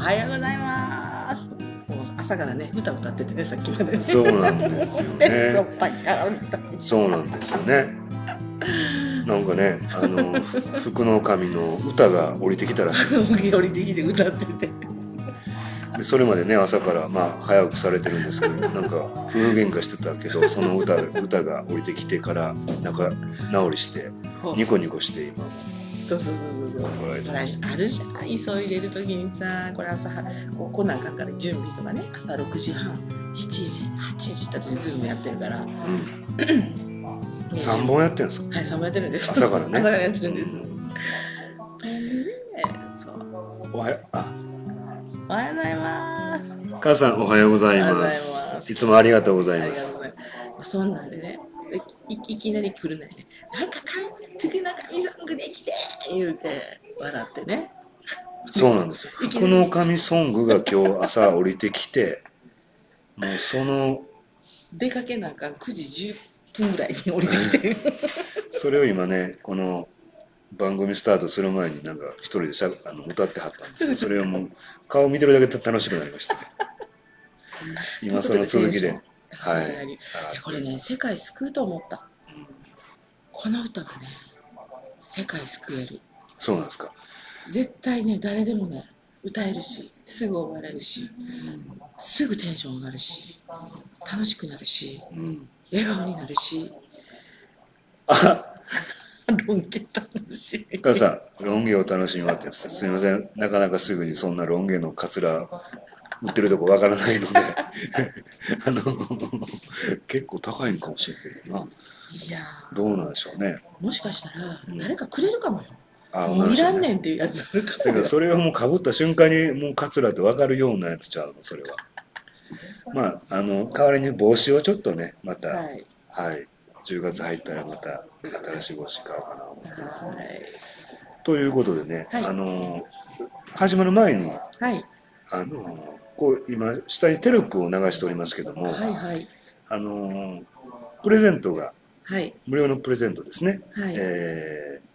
はようございます。もう朝からね、歌歌っててね、さっきまで、ね。そうなんですよねぱいから歌い。そうなんですよねなんかねあのふ福の神の歌が降りてきたらしいです時折 できて歌ってて。でそれまでね朝からまあ早起きされてるんですけどなんか夫婦喧嘩してたけどその歌歌が降りてきてから仲直りしてニコニコして今もそうそうそうそうそほらあるじゃん。急いでる時にさこれ朝はこうこんなんかんから準備とかね。朝6時半7時8時だってズームやってるから。うん。3本やってるんですか？はい3本やってるんです。朝からね。朝からやってるんです。でそう。おはよあ。おはようございます。母さんおはようございまます。すいつもありがとうございます。そんなんでねいいきなり来るね。なんかかん福中美ソングできて言うて笑ってね。そうなんですよ。福の神ソングが今日朝降りてきてもうその出かけなあかん9時10分ぐらいに降りてきて。それを今ねこの番組スタートする前になんか一人でしゃあの歌ってはったんですけどそれをもう顔見てるだけで楽しくなりましたね。今その続きではい。いやこれね世界救うと思った。この歌がね世界救える。そうなんですか。絶対ね誰でもね歌えるしすぐ覚えられるしすぐテンション上がるし楽しくなるしうん笑顔になるしあロン毛楽しいお母さんロン毛を楽しみ待ってます。すみません。なかなかすぐにそんなロン毛のカツラ売ってるとこわからないので。あの結構高いんかもしれんけどな。いやどうなんでしょうね。ーもしかしたらうん。誰かくれるかもよ、あもういらんねねんっていうやつあるかそれをもうかぶった瞬間にもうカツラって分かるようなやつちゃうのそれは。まああの代わりに帽子をちょっとねまたは、はい。い10月入ったらまた新しい帽子買おうかなと思ってますね。はい。ということでね、はい。あの始まる前にはい。あのこう今下にテロップを流しておりますけども、はいはいあのプレゼントがはい無料のプレゼントですね、はいえー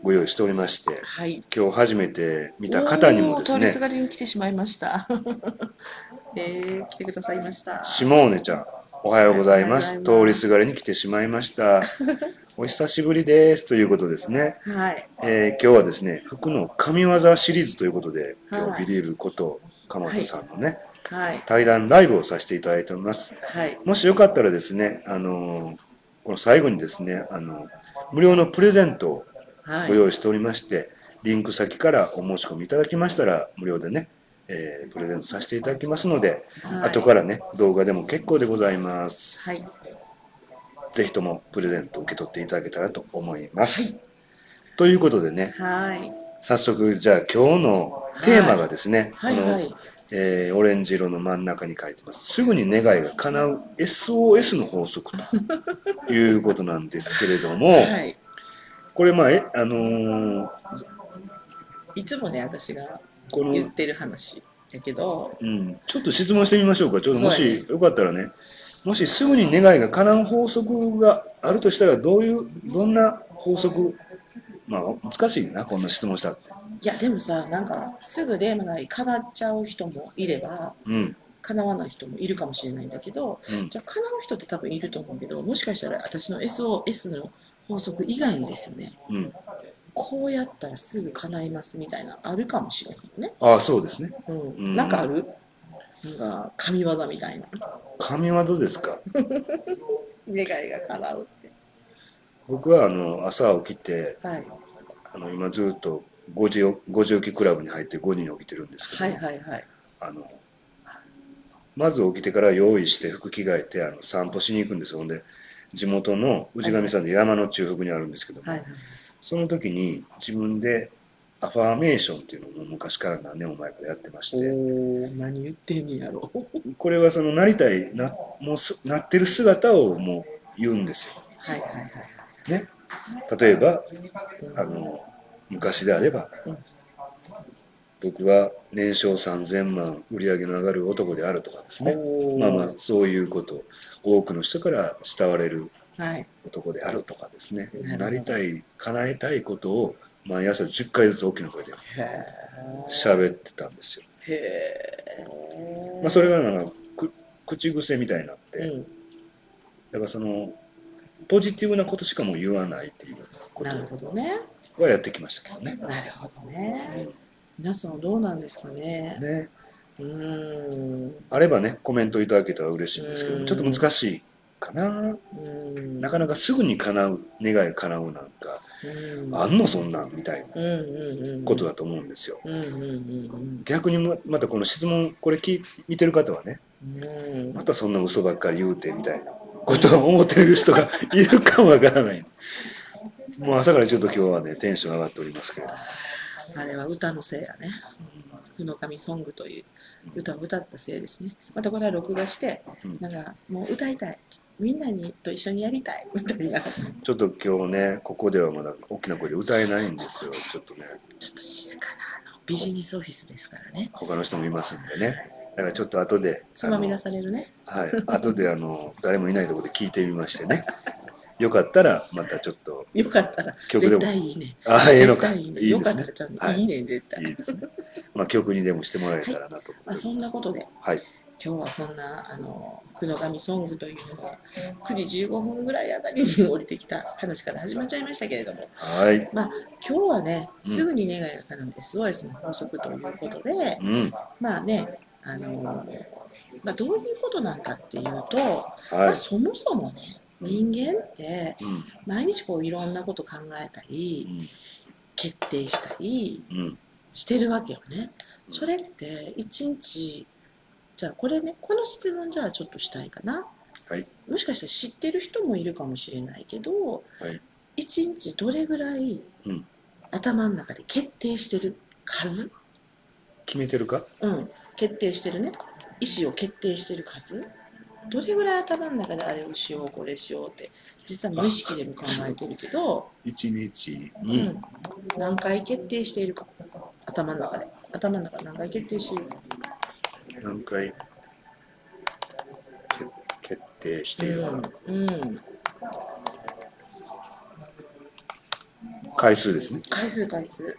ご用意しておりましてはい今日初めて見た方にもですね通りすがりに来てしまいました。えー、来てくださいました。シモーネちゃん、おはようございます。通りすがりに来てしまいました。お久しぶりです。ということですね。はい。えー今日はですね、服の神業シリーズということで、今はい日ビリーブこと鎌田さんのね、はい。対談ライブをさせていただいております。はい。もしよかったらですね、あのーこの最後にですね、あの無料のプレゼントをはい。ご用意しておりまして、リンク先からお申し込みいただきましたら、無料でね、えープレゼントさせていただきますので、はい後からね、動画でも結構でございます。はい。ぜひともプレゼントを受け取っていただけたらと思います。ということでね、はい。早速じゃあ今日のテーマがですね、はい。この、はい。えーオレンジ色の真ん中に書いてます。すぐに願いが叶う SOS の法則ということなんですけれども、はい。これまあ、えあのーいつもね、私が言ってる話やけど、うん、ちょっと質問してみましょうか。ちょっともしよかったらね、もしすぐに願いが叶う法則があるとしたら、どういう、どんな法則、まあ難しいな、こんな質問したって。いや、でもさ、なんか、すぐでもない、叶っちゃう人もいれば、うん、叶わない人もいるかもしれないんだけど、うん、じゃあ叶う人って多分いると思うけど、もしかしたら私の SOS の法則以外にですよね。うん。こうやったらすぐ叶いますみたいなあるかもしれへんよね。ああ、そうですね。うん。うんなんかある？なんか神業みたいな。神業ですか？願いが叶うって。僕はあの朝起きて、はい。あの今ずっと5時お5時起きクラブに入って5時に起きてるんですけど、はいはいはい。あのまず起きてから用意して服着替えてあの散歩しに行くんですよほんで地元の氏神さんで山の中腹にあるんですけども、はいはい。その時に自分でアファーメーションっていうのを昔から何年も前からやってましおてー、何言ってんねやろ。これはそのなりたいなもうすなってる姿をもう言うんですよ。はいはいはい。ね、例えばうんあの昔であれば、うん僕は年商3000万売り上げの上がる男であるとかですね。まあまあそういうこと。多くの人から慕われるはい。男であるとかですね。なるほど。なりたい叶えたいことを毎朝10回ずつ大きな声でへ喋ってたんですよ。まあ、それがなんかく口癖みたいになって、うん、だからそのポジティブなことしかもう言わないっていうこなるほどね。とはやってきましたけどね。なるほどね。皆さんはどうなんですかね。ね。うーん。あればねコメントいただけたら嬉しいんですけうん。どちょっと難しいかな。うん。なかなかすぐに叶う願いが叶うなんかうん。あんのそんなんみたいなことだと思うんですよ。うんうんうん逆にままたこの質問これ聞い見てる方はねうんうん。またそんな嘘ばっかり言うてみたいなことを思ってる人がいるかもわからない。もう朝からちょっと今日はねテンション上がっておりますけれどあれは歌のせいやね。福の神ソングという歌を歌ったせいですね。またこれは録画してうん、なんかもう歌いたい。みんなにと一緒にやりたいみたいな。ちょっと今日ねここではまだ大きな声で歌えないんですよちょっとねちょっと静かなあのビジネスオフィスですからね。他の人もいますんでねだからちょっと後でつまみ出されるね。はい。後であの誰もいないところで聞いてみましてね。よかったらまたちょっと。よかったら曲でも。絶対いいね。ああええのかいいね。いいですね。よかったらちゃんとはい。いいね絶対。いいですね。まあ曲にでもしてもらえたらなとまあそんなことで。はい。今日はそんなあの福の神ソングというのが9時15分ぐらいあたりに降りてきた話から始まっちゃいましたけれども。はい。まあ、今日はね、うんすぐに願いが叶う SOS の法則ということで、うん。まあね、あのまあ、どういうことなんかっていうと、まあ、はいそもそもね、人間ってうん。毎日こういろんなこと考えたうり、ん。決定したりうん。してるわけよね。それって一日、じゃあこれね、この質問じゃあちょっとしたいかな。はい。もしかしたら知ってる人もいるかもしれないけど、はい。一日どれぐらいうん。頭の中で決定してる数、決めてるか？うん、決定してるね。意思を決定してる数？どれぐらい頭の中であれをしようこれしようって。実は無意識でも考えてるけど、一日うにん、何回決定しているか。頭の中で。頭の中で何回決定している？か何回け決定しているか。うん。うん、回数ですね。回数回数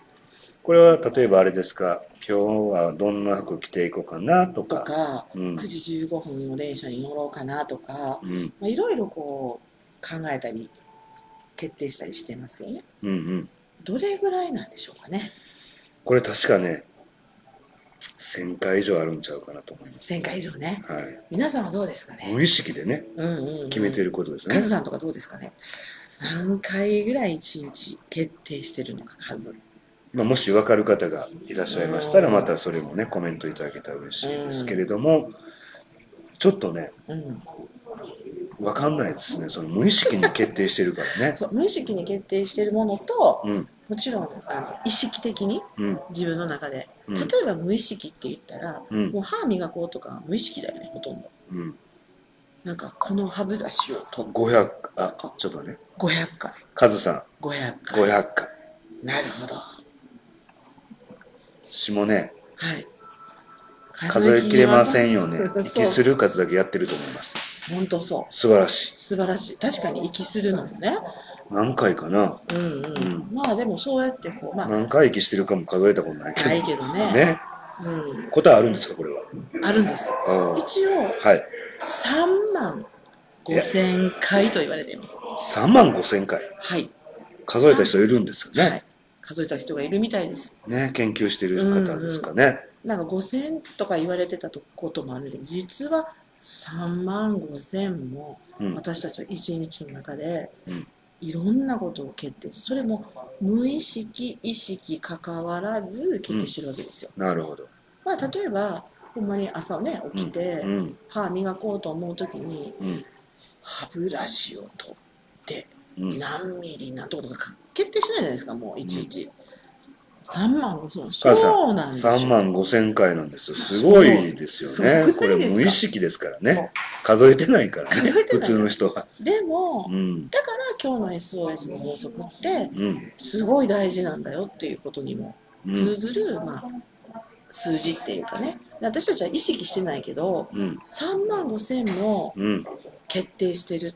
これは例えばあれですか？今日はどんな服着ていこうかなととかか、うん。9時15分の電車に乗ろうかなとか、うん。まあ、いろいろこう考えたり決定したりしてますよね。うんうん。どれぐらいなんでしょうかね？これ確かね1000回以上あるんちゃうかなと思います、1000回以上ね。はい、皆さんはどうですかね？無意識でねうんうんうん。決めてることですね。カズさんとかどうですかね？何回ぐらい一日決定してるのか数まあ、もし分かる方がいらっしゃいましたらまたそれもねコメントいただけたら嬉しいですけれどもちょっとねうん分かんないですね。その無意識に決定してるからね。そう無意識に決定してるものとうん。もちろんあの意識的にうん。自分の中で。うん。例えば無意識って言ったら、うん。もう歯磨こうとか無意識だよねほとんど。うん。なんかこの歯ブラシを取っ500あちょっとね。500回。カズさ500ん回。500回。なるほど下ねはい。数えきれませんよね。息する数だけやってると思います。本当そう。素晴らしい。素晴らしい。確かに息するのもね。何回かな。うんうん、ん。まあでもそうやってこうまあ。何回息してるかも数えたことないけど。ないけどね。ね。うん、答えあるんですかこれは？あるんです。あ一応あはい。3万5千回と言われています。3万5千回。はい、数えた人いるんですよね、はい、数えた人がいるみたいです。ね研究している方ですかね、なんか5千とか言われてたこともあるけど実は3万5千もうん。私たちは一日の中でうん。いろんなことを決定しそれも無意識意識関わらず決定してるわけですよ、なるほど、まあ例えばほんまに朝ね起きて、うん。歯磨こうと思う時にうん。歯ブラシを取ってうん。何ミリ何とかとか決定しないじゃないですかもういちいち、3万5千。母さんそうなんですよ3万5千回なんです。よすごいですよね。これ無意識ですからね。数えてないからね普通の人は。でも、うん。だから今日の SOS の法則ってうん。すごい大事なんだよっていうことにもうん。通ずる、まあ、数字っていうかね。私たちは意識してないけどうん。3万5千もうん。決定してる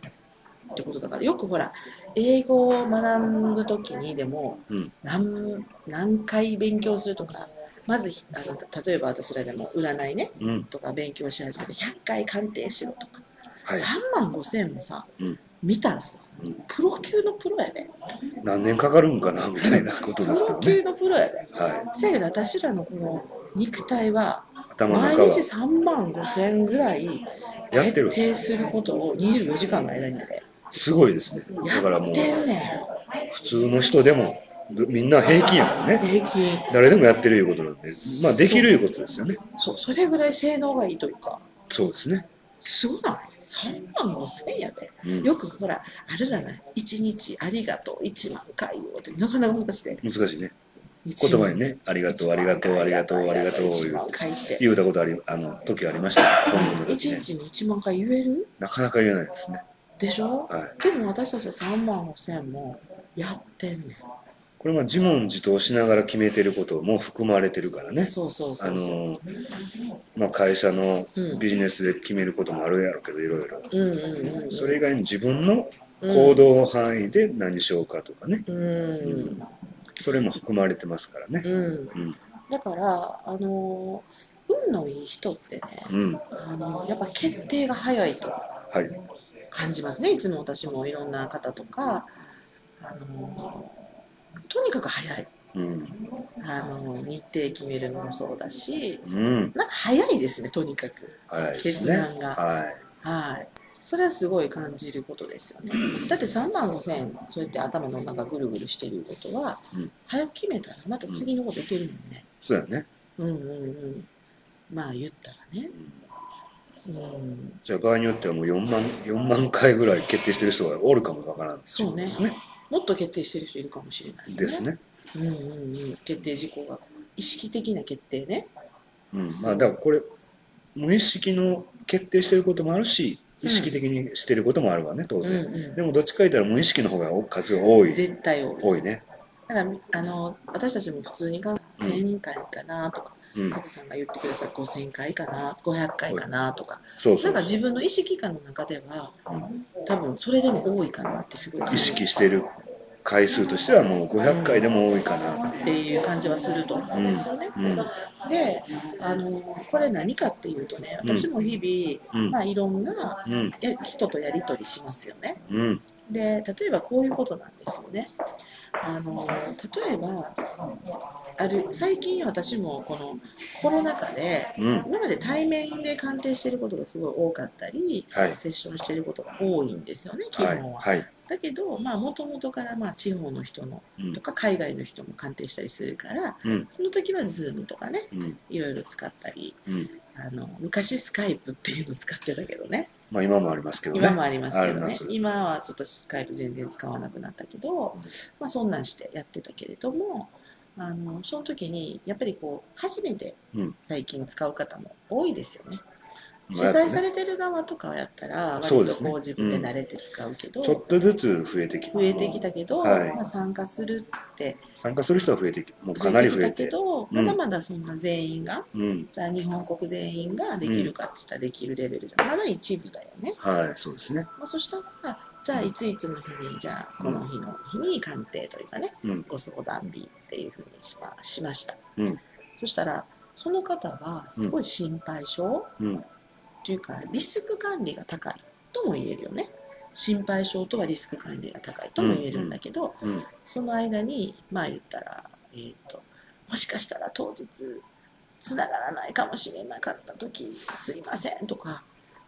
ってことだから。よくほら英語を学ぶ時にでもうん。何何回勉強するとかまずひあの例えば私らでも占いねうん。とか勉強し始めて100回鑑定しろとか、はい。3万5千円もさ、うん。見たらさうん。プロ級のプロやで。何年かかるんかなみたいなことプですけどね。ロ級のプロやで。はせやけど私らのこの肉体は毎日3万5千円ぐらいやってる。徹底することを24時間の間にやですごいですね。だからもう普通の人でもみんな平均やからんね。平均誰でもやってるいうことなんでまあできるいうことですよね。そう。それぐらい性能がいいというか。そうですね、すごない？3万5千円やで。うん、よくほらあるじゃない？1日ありがとう。1万回をって。なかなか難しいで。難しいね。言言葉にねありがとうありがとうありがとうありがとう1言うたことありあの時ありました。本人の1時ね。日に1万回言える？なかなか言えないですねでしょ？はい。でも私たちは3万5千円もやってんねこれは自問自答しながら決めてることも含まれてるからね。んそうそうそあうそう。のまあ会社のうん。ビジネスで決めることもあるやろうけどいろいろ。うんうんうんそれ以外に自分の行動範囲で何しようかとかね。うん。それも含まれてますからね。うん。うん。だからあの運のいい人ってねうん。あのやっぱ決定が早いと。はい感じますね。いつも私もいろんな方とかあのとにかく早い。うん。あの日程決めるのもそうだしうん。なんか早いですねとにかく。決ね。断が。はい。はい。それはすごい感じることですよね。だって3万5千そうやって頭の中ぐるぐるしてることは、うん。早く決めたらまた次のこといけるもんね。そうやね。うんうんうん。まあ言ったらね。うんじゃあ場合によってはもう4万4万回ぐらい決定してる人がおるかもわからんそうね。ですね。もっと決定してる人いるかもしれないよね。ですね。うんうんうん。決定事項が意識的な決定ね。うん。まあだからこれ無意識の決定してることもあるし意識的にしてることもあるわね当うん然、うん。でもどっちか言ったら無意識の方が数が多い。絶対多い。多いね。だからあの私たちも普通に考え1000回かなとか、うん。カズさんが言ってくださる5000回かな500回かなとか。自分の意識感の中では多分それでも多いかなってすごい感意じ識してる回数としてはもう500回でも多いかなって。いう感じはすると思うんですよね。うん。であのこれ何かっていうとね私も日々、うん。まあ、いろんな人とやり取りしますよね。うん。で例えばこういうことなんですよね。あの例えばある最近私もこのコロナ禍でうん。今まで対面で鑑定してることがすごい多かったりはい。セッションしてることが多いんですよね基はい本は。はい。だけどもともとからまあ地方の人のうん。とか海外の人も鑑定したりするからうん。その時は Zoom とかねうん。いろいろ使ったりうん。あの昔スカイプっていうの使ってたけどね。まあ今もありますけどね。今もありますけどね。今はちょっとスカイプ全然使わなくなったけど、まあ、そんなんしてやってたけれどもあのその時にやっぱりこう初めてうん。最近使う方も多いですよね。主まあ催されてる側とかやったら割とそうですね。こう自分で慣れて使うけど、ちょっとずつ増えてきて増えてきたけど、はい。まあ、参加するって。参加する人は増えてきもうか増えて。きたなり増えてけど、うん。まだまだそんな全員がうん。じゃあ日本国全員ができるかって言ったらできるレベルがまだ一部だよね。はいそうですね。まあ、そしたらじゃあいついつの日にじゃあこの日の日に鑑定というかね、うん。ご相談日っていうふうにしましました。うん。そしたらその方はすごい心配性、うん。というかリスク管理が高いとも言えるよね。心配性とはリスク管理が高いとも言えるんだけど、うん。その間にまあ言ったら、えー、ともしかしたら当日つながらないかもしれなかった時すいませんとか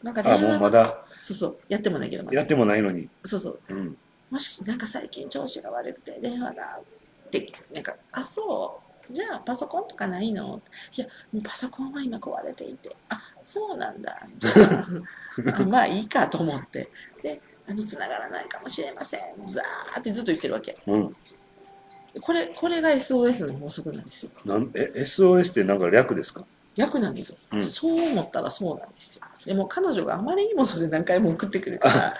なんかあもうがまだ。そうそうやってもないけどまだ。やってもないのに。そうそう。うん。もしなんか最近調子が悪くて電話がってなんかあそう。じゃあパソコンとかないの？いやもうパソコンは今壊れていて。あそうなんだ。じゃあ あまあいいかと思って。であの繋がらないかもしれません。ザーってずっと言ってるわけ。うん。これこれが SOS の法則なんですよ。なんえ SOS ってなんか略ですか？役なんですよ、うん。そう思ったらそうなんですよ。でも彼女があまりにもそれ何回も送ってくるから。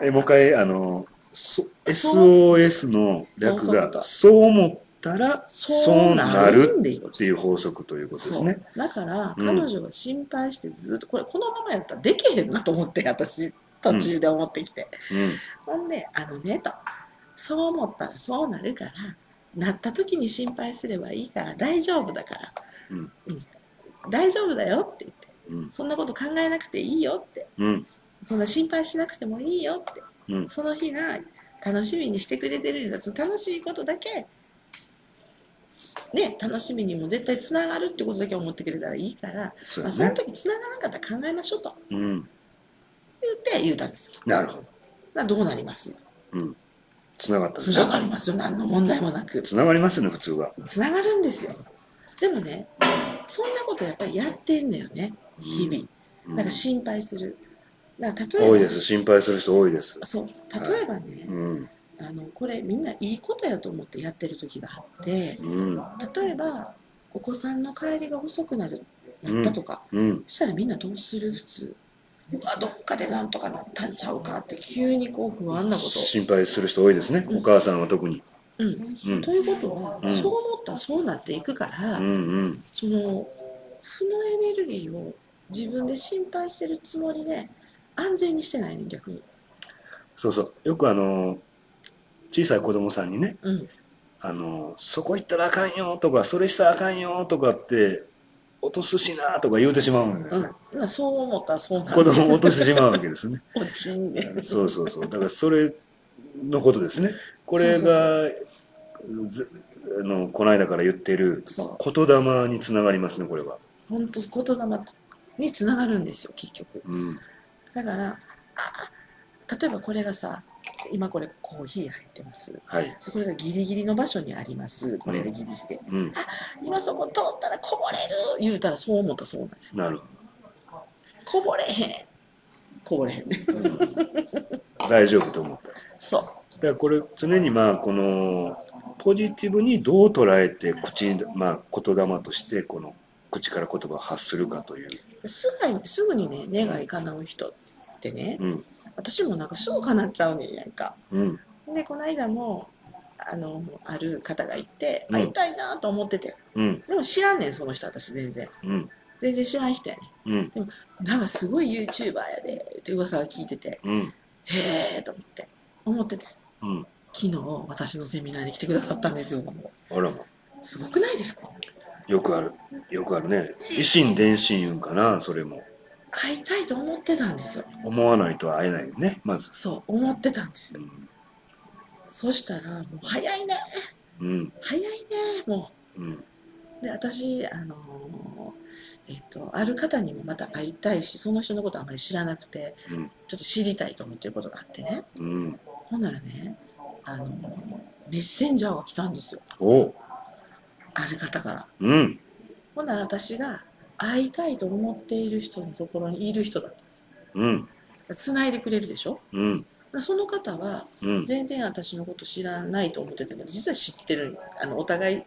えもう一回あの SOS の略がそう思ったらそうなるっていう。法則ということですね。だからうん彼女が心配してずっとこれこのままやったらできへんなと思って私途中で思ってきて、うん。ほんであのねと。そう思ったらそうなるからなった時に心配すればいいから大丈夫だから、うん大丈夫だよって言って。うんそんなこと考えなくていいよって。うんそんな心配しなくてもいいよって。うん。その日が楽しみにしてくれてるんだ。その楽しいことだけね楽しみにも絶対つながるってことだけ思ってくれたらいいから、まあ、その時つながらなかったら考えましょうと。うん。言って言うたんですよ。なるほど。まあどうなります？うん。つながったでつながりますよ。何の問題もなく。つながりますよね普通は。つながるんですよ。でもねそんなことやっぱりやってんだよね日々、うん。なんか心配する。だから例えば多いです。心配する人多いです。そう。例えばね、うん。あのこれみんないいことやと思ってやってる時があってうん。例えばお子さんの帰りが遅くなるなったとか、うん。したらみんなどうする？普通。うわどっかでなんとかなったんちゃうかって急にこう不安なこと。心配する人多いですね。お母さんは特にうん。うん。ということは、うん。そう思ったらそうなっていくから、うんうん。その負のエネルギーを自分で心配してるつもりで安全にしてないね逆に。そうそう。よくあの小さい子供さんにねうん。あのそこ行ったらあかんよとかそれしたらあかんよとかって落とすしなとか言うてしまうんだよね、うん、まあそう思ったらそうな子供を落としてしまうわけですね。落ちんねん。そうそうそう。だからそれのことですね。これがずあのこの間から言ってる言霊につながりますねこれは、本当言霊につながるんですよ結局。うん。だからあ例えばこれがさ今これコーヒー入ってます。はい。これがギリギリの場所にあります。これがギリギリで、うん。今そこ通ったらこぼれる言うたらそう思ったらそうなんですよ。なるほこぼれへんこぼれへんね。大丈夫と思った。そう。だからこれ常にまあこのポジティブにどう捉えて口にまあ言霊としてこの口から言葉を発するかという、すぐにすぐにね願い叶う人ってね。うん。私もなんかすぐ叶っちゃうねんやんか。うん。でこの間もあのある方がいてうん。会いたいなと思ってて、うん。でも知らんねんその人私全然。うん全然知らん人やね。うん。んなんかすごい YouTuber やでって噂は聞いてて。うん。へえと思って思ってて。うん。昨日私のセミナーに来てくださったんですよ。あらま。すごくないですか？よくある。よくあるね。維新伝心言うんかなそれも。会いたいと思ってたんですよ。思わないと会えないよねまず。そう思ってたんです。ようん。そしたらもう早いね。うん。早いねもう。ん。うで私あのーえっ、とある方にもまた会いたいしその人のことあまり知らなくてうん。ちょっと知りたいと思ってることがあってね。うん。ほんならねあのーメッセンジャーが来たんですよ。おある方から。うん。ほんなら私が会いたいと思っている人のところにいる人だったんですよ。うん。繋いでくれるでしょ？うん。その方はうん。全然私のこと知らないと思ってたけど実は知ってるあのお互い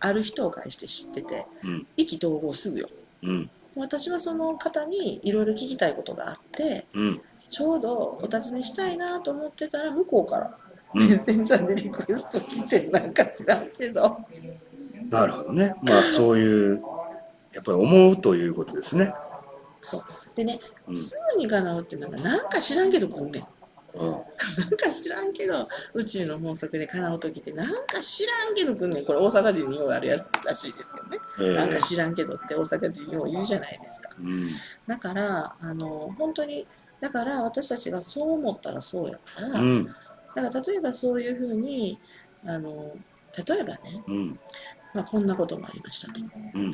ある人を介して知っててうん。意気投合すぐよ。うん。で私はその方にいろいろ聞きたいことがあってうん。ちょうどお尋ねしたいなと思ってたら向こうからうん。メッセンジャーでリクエスト来てなんか知らんけど。なるほどね。まあそういうやっぱり思うということですね。そう。でねうん。すぐに叶うってなんかなんか知らんけど来んねんうん。なんか知らんけど宇宙の法則で叶う時ってなんか知らんけど来んねん。これ大阪人にようあるやつらしいですけどね。えなんかえ知らんけどって大阪人よう言うじゃないですか。うん。だからあの本当にだから私たちがそう思ったらそうやから、うん。だから例えばそういうふうにあの例えばね、うん。まあ、こんなこともありましたと。うん。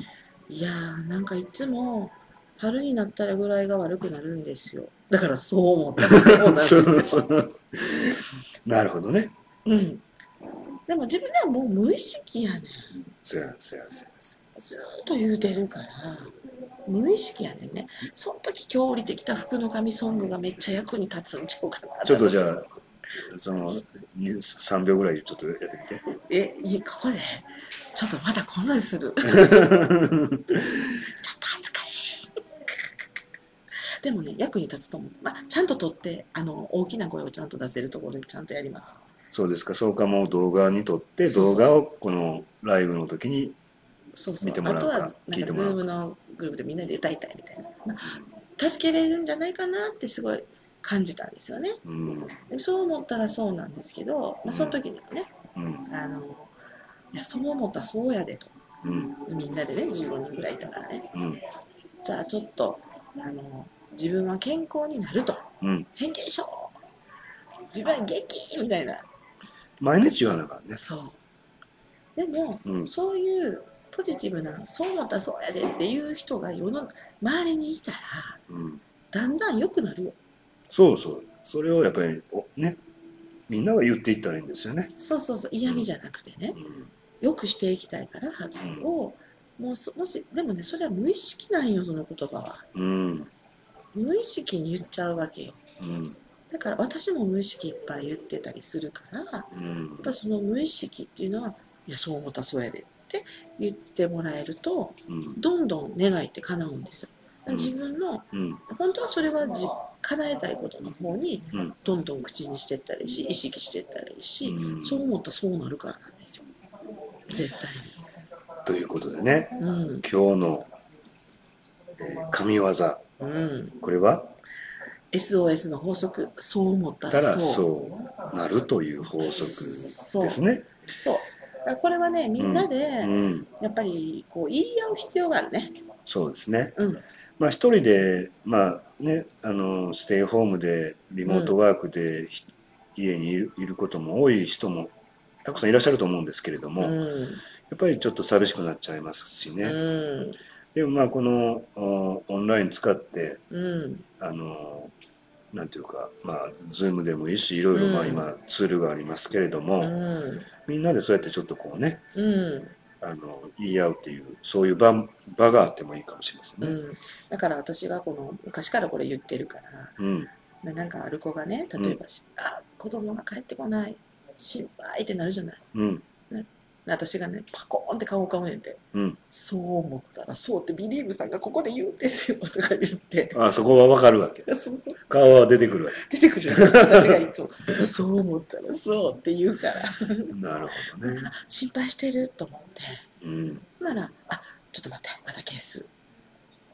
いやーなんかいつも春になったらぐらいが悪くなるんですよだからそう思った。らそうなんです そようそう。なるほどね。うん、でも自分ではもう無意識やねん。そうやそうやそうやずーっと言うてるから。無意識やねんね。その時今日降りてきた福の神ソングがめっちゃ役に立つんちゃうかな。ちょっとじゃあそのに3秒ぐらいちょっとやってみて。えここで？ちょっとまだこんなにする ちょっと恥ずかしいでもね役に立つと思う、まあ、ちゃんと撮ってあの大きな声をちゃんと出せるところでちゃんとやります。そうですか。そうかもう動画に撮ってそうそう。動画をこのライブの時にそうそう。見てもらうかあとはなんか聞いてもらうか。ズームのグループでみんなで歌いたいみたいな。助けれるんじゃないかなってすごい感じたんですよね。うん。でそう思ったらそうなんですけど、まあ、その時にもね、うん。あのいやそう思ったらそうやでと。うん。みんなでね15人ぐらいいたからね。うん。じゃあちょっとあの自分は健康になると。うん。宣言しよう。自分は元気みたいな。毎日言わなあかんね。そう。でも、うん。そういうポジティブなそう思ったらそうやでっていう人が世の周りにいたらうん。だんだん良くなるよ。そうそう。それをやっぱりおねみんなが言っていったらいいんですよね。そうそうそう。嫌味じゃなくてね。うん。良くしていきたいから肌を、もうそもしでもねそれは無意識なんよその言葉は。うん無意識に言っちゃうわけよ。うん。だから私も無意識いっぱい言ってたりするからやうん。っぱその無意識っていうのはいやそう思ったらそうやでって言ってもらえるとうん。どんどん願いって叶うんですよ。自分のうん。本当はそれはじ叶えたいことの方にうん。どんどん口にしていったらいいし意識していったらいいし、うん。そう思ったらそうなるからなんですよ。絶対ということでねにうん。今日の、えー神業うん。これは？SOS の法則そう思ったたららそうなるという法則ですね。そう。これはねみんなでうん、やっぱりこう言い合う必要があるね。そうですね。うん。まあ一人でまあねあのステイホームでリモートワークで、ひ家にいることも多い人もたくさんいらっしゃると思うんですけれども、やうん。っぱりちょっと寂しくなっちゃいますしね。うんでもまあこのおオンライン使ってうん。あのなんていうかまあズームでもいいしいろいろまあうん。今ツールがありますけれども、うん。みんなでそうやってちょっとこうねうん。あの言い合うっていうそういう場場があってもいいかもしれませんね。うん、だから私がこの昔からこれ言ってるからうん。ななんかある子がね例えば、あ子供が帰ってこない心配ってなるじゃない。うん私がねパコーンって顔を買うねんて。うん、そう思ったらそうってビリーブさんがここで言うんですよとか言って。あそこはわかるわけ。そうそう。顔は出てくるわ出てくる私がいつも。そう思ったらそうって言うから。けなるほどね。あ心配してると思って。うん、ならあちょっと待ってまた消す。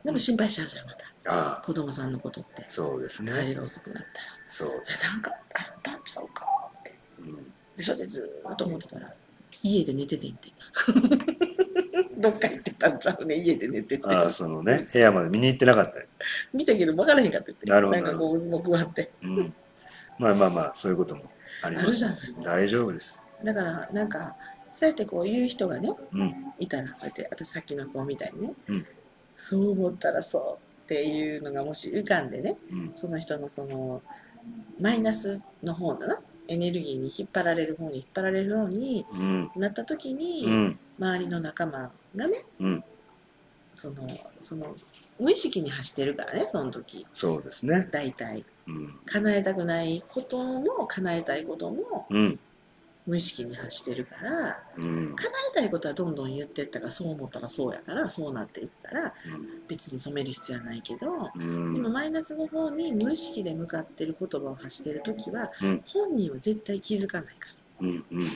でも心配しちゃうじゃんまた。ああ。子供さんのことって。そうです帰りね。が遅くなったら。そう、えなんかあったんちゃうかって。うん、でそれでずーっと思ってたら家で寝ててんて。どっか行ってたんちゃうね。家で寝てて。ああそのね部屋まで見に行ってなかった。り、見たけど分からへんかったってなるほど。んかこう渦も加わって。うん、まあまあまあそういうこともあります。あるじゃん。大丈夫です。だからなんかそうやってこう言う人がねうん。いたらこうやって私さっきの子みたいにね、うん。そう思ったらそうっていうのがもし浮かんでねうん。その人のそのマイナスの方のなエネルギーに引っ張られる方に引っ張られるようにうん。なった時に、うん。周りの仲間がねうん。そのその無意識に走ってるからねその時。そうですね。大体。うん。叶えたくないことも叶えたいこともうん無意識に走ってるからうん。叶えたいことはどんどん言ってったからそう思ったらそうやからそうなっていったら別に染める必要はないけどうん。でもマイナスの方に無意識で向かってる言葉を発してる時はうん。本人は絶対気づかないから。うんうん。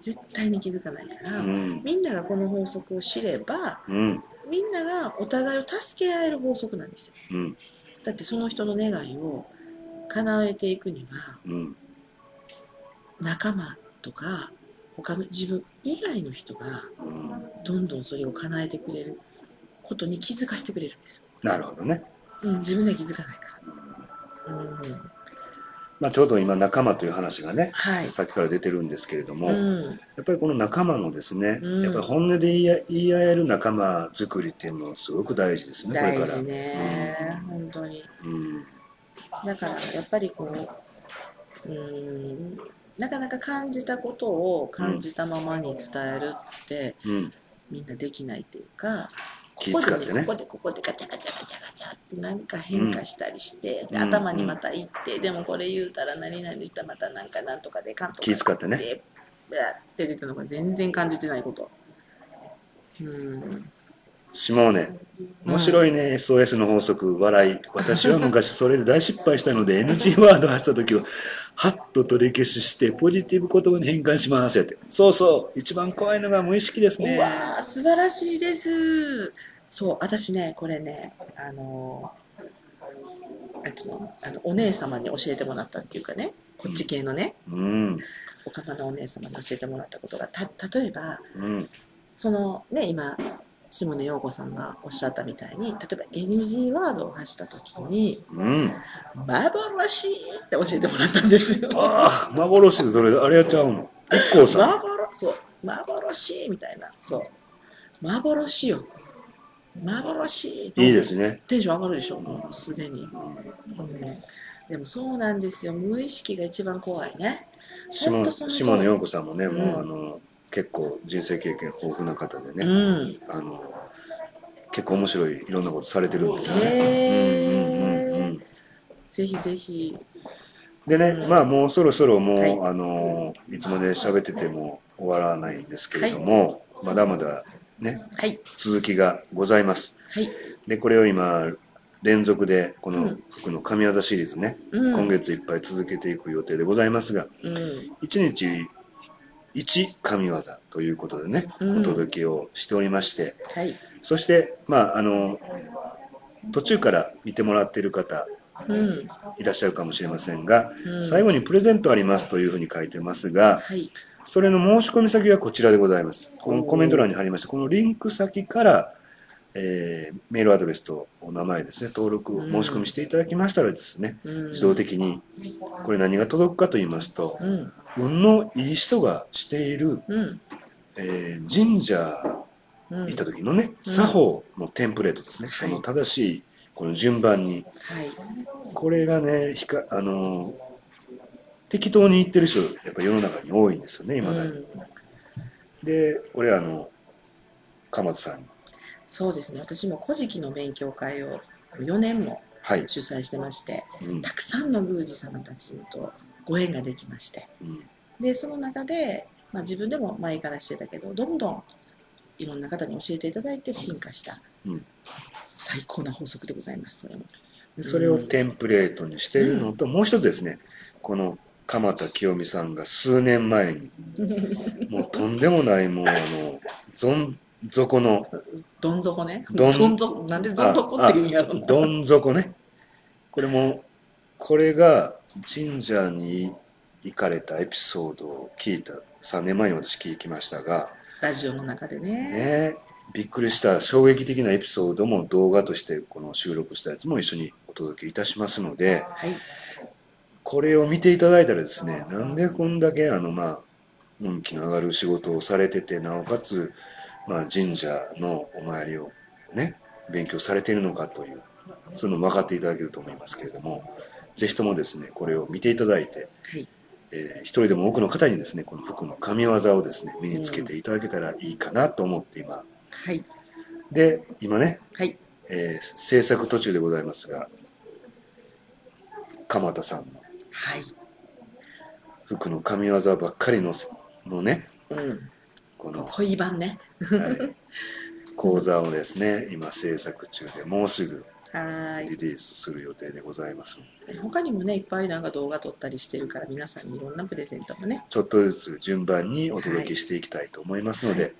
絶対に気づかないから、うん。みんながこの法則を知ればうん。みんながお互いを助け合える法則なんですよ。うん。だってその人の願いを叶えていくにはうん。仲間とか他の自分以外の人がうんどんどんそれを叶えてくれることに気づかせてくれるんですよ、なるほどね。うん、自分では気づかないから、うん、まあちょうど今仲間という話がねはい、さっきから出てるんですけれども、うん、やっぱりこの仲間のですね、うん。やっぱり本音で言い合える仲間作りっていうのはすごく大事ですね、これから。大事ね、本当に。うん、だからやっぱりこううんなかなか感じたことを感じたままに伝えるって、うん、みんなできないっていうか気使ってね。ここでここでガチャガチャガチャガチャってなんか変化したりして、うんで頭にまた行って、でもこれ言うたら何々言ったらまたなんかなんとかでかんとか気使ってね。って出たのが全然感じてないこと。うんシモーネ、面白いね、SOS の法則、笑い。私は昔 それで大失敗したので NG ワードを発した時は、ハッと取り消ししてポジティブ言葉に変換します。やって。そうそう、一番怖いのが無意識ですね。うわ。ー素晴らしいです。そう私ねこれねあのあっちの？あのお姉様に教えてもらったっていうかね。こっち系のね、うん、おかまのお姉様に教えてもらったことが。た例えばうん。そのね今下根陽子さんがおっしゃったみたいに例えば NG ワードを発した時にうん「幻!」って教えてもらったんですよ。ああ幻でそれ。あれやっちゃうの。一光さ。ん幻そう。幻みたいな。そう。幻よ。幻いいですね。テンション上がるでしょもうすでに、うん、でもそうなんですよ。無意識が一番怖いね。ほん島とその通り。島野陽子さんもね、もうんうあの結構人生経験豊富な方でうね、ん。あの結構面白いいろんなことされてるんですよね。うんうんうんうんぜひぜひ。でね、うん。まあもうそろそろもう、はい。あのいつまで喋ってても終わらないんですけれども、まだまだねはい。続きがございます。はい、でこれを今連続でこのうん。服の神業シリーズね、うん、今月いっぱい続けていく予定でございますが、うん。1日1神業ということでね、うん。お届けをしておりましてはい。そしてまああの途中から見てもらっている方うん。いらっしゃるかもしれませんが、うん。最後にプレゼントありますというふうに書いてますがはい。それの申し込み先がこちらでございます。このコメント欄に貼りました。このリンク先から、えーメールアドレスとお名前ですね登録を申し込みしていただきましたらですね、うん。自動的にこれ何が届くかと言いますとうん。運のいい人がしているうん。えー神社うん行った時のね、作法のテンプレートですね、はい。この正しいこの順番に。はい。これがねひかあのー適当に言ってる人やっぱ世の中に多いんですよね今だに、うん。で俺あの鎌田さんにそうですね。私も古事記の勉強会を4年もはい、主催してましてうん。たくさんの宮司様たちとご縁ができまして。うん。でその中で、まあ、自分でも前からしてたけどどんどんいろんな方に教えていただいて進化した、うん。最高な法則でございますそれも。でそれをテンプレートにしているのと、もう一つですね。この鎌田清美さんが数年前に もうとんでもないもうあのどん底のどん底ね。どん底なんでどん底って言うんやろな。どん底ねこれもこれが神社に行かれたエピソードを聞いた3年前に私聞きましたがラジオの中でね。ねびっくりした衝撃的なエピソードも動画としてこの収録したやつも一緒にお届けいたしますのではい。これを見ていただいたらですねなんでこんだけあのまあ運気の上がる仕事をされててなおかつまあ神社のお参りをね勉強されているのかというそういうのも分かっていただけると思いますけれどもぜひともですねこれを見ていただいて、はい。えー一人でも多くの方にですねこの服の神業をですね身につけていただけたらいいかなと思って今はい。で今ね、はい。えー制作途中でございますが鎌田さんのはい。服の神業ばっかりのせのねうん。この、恋版ね。はい講座をですね今制作中でもうすぐはリリースする予定でございますい。他にもね、いっぱいなんか動画撮ったりしてるから、皆さんにいろんなプレゼントもね。ちょっとずつ順番にお届けしていきたいと思いますので、はい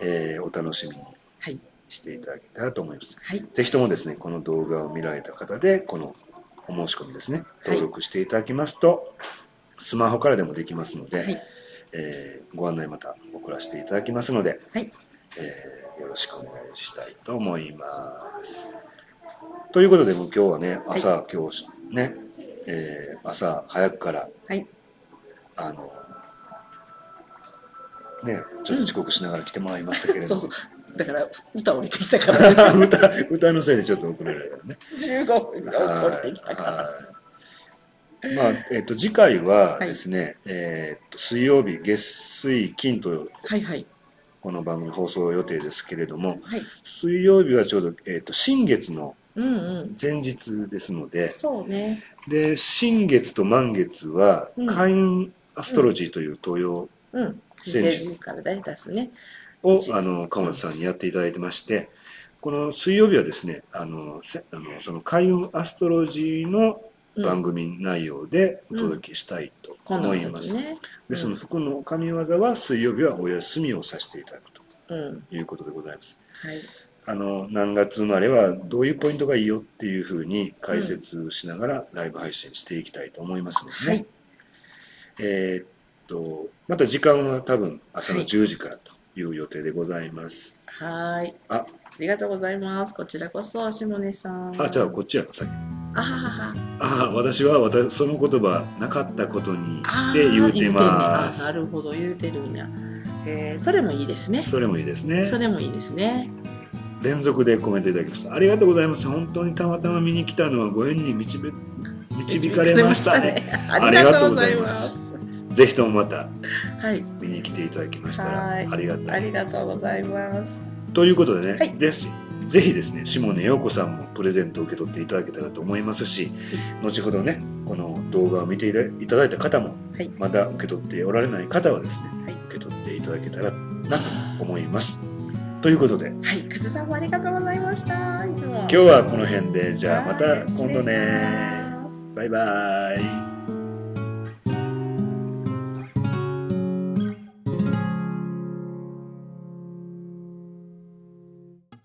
えーお楽しみにはい。していただけたらと思いますはい。ぜひともですねこの動画を見られた方でこのお申し込みですね登録していただきますと、スマホからでもできますので、はい。えーご案内また送らせていただきますので、はい。えーよろしくお願いしたいと思います。ということでもう今日はね朝、今日ね、えー朝早くからはい。あのねちょっと遅刻しながら来てもらいましたけれども、そうそう。だから、歌降りてきたから、ね、歌歌のせいでちょっと遅れられたね。15分で降りてきたから。はいまあえっと次回ははいですね、えっと水曜日月水金とはいはい。この番組放送予定ですけれどもはい。水曜日はちょうど、えっと新月のうんうん。前日ですのでそうね。で新月と満月はうん開運アストロジーという東洋うん。先日政治から出すね。をあの川松さんにやっていただいてましてこの水曜日はですねあのせあのその開運アストロジーのうん番組内容でお届けしたいと思います。でその服の神業は水曜日はお休みをさせていただくうん。ということでございます。はい。あの何月生まれはどういうポイントがいいよっていうふうに解説しながらライブ配信していきたいと思いますのでね。はい。えーっとまた時間は多分朝のはい10時からという予定でございます。はーい。あありがとうございます。こちらこそ、下根さん。あ、じゃあこっちやな、さっき。あははは。ああ、私は私その言葉なかったことにって言うて言ます。なるほど、言うてるんや。えー、それもいいですね。それもいいですねそ。れもいいですね。連続でコメントいただきました。ありがとうございます。本当にたまたま見に来たのはご縁に導め導かれましたね。ありがとうございます。ぜひともまたはい、見に来ていただきましたらはいありがたい。ありがとうございます。ということでね、はいぜひぜひですね下根陽子さんもプレゼントを受け取っていただけたらと思いますし、後ほどねこの動画を見ていただいた方も、はいまだ受け取っておられない方はですね、はい受け取っていただけたらなと思います。ということではい、カズさんもありがとうございました。今日はこの辺でじゃあまたはい今度ね。バイバイ。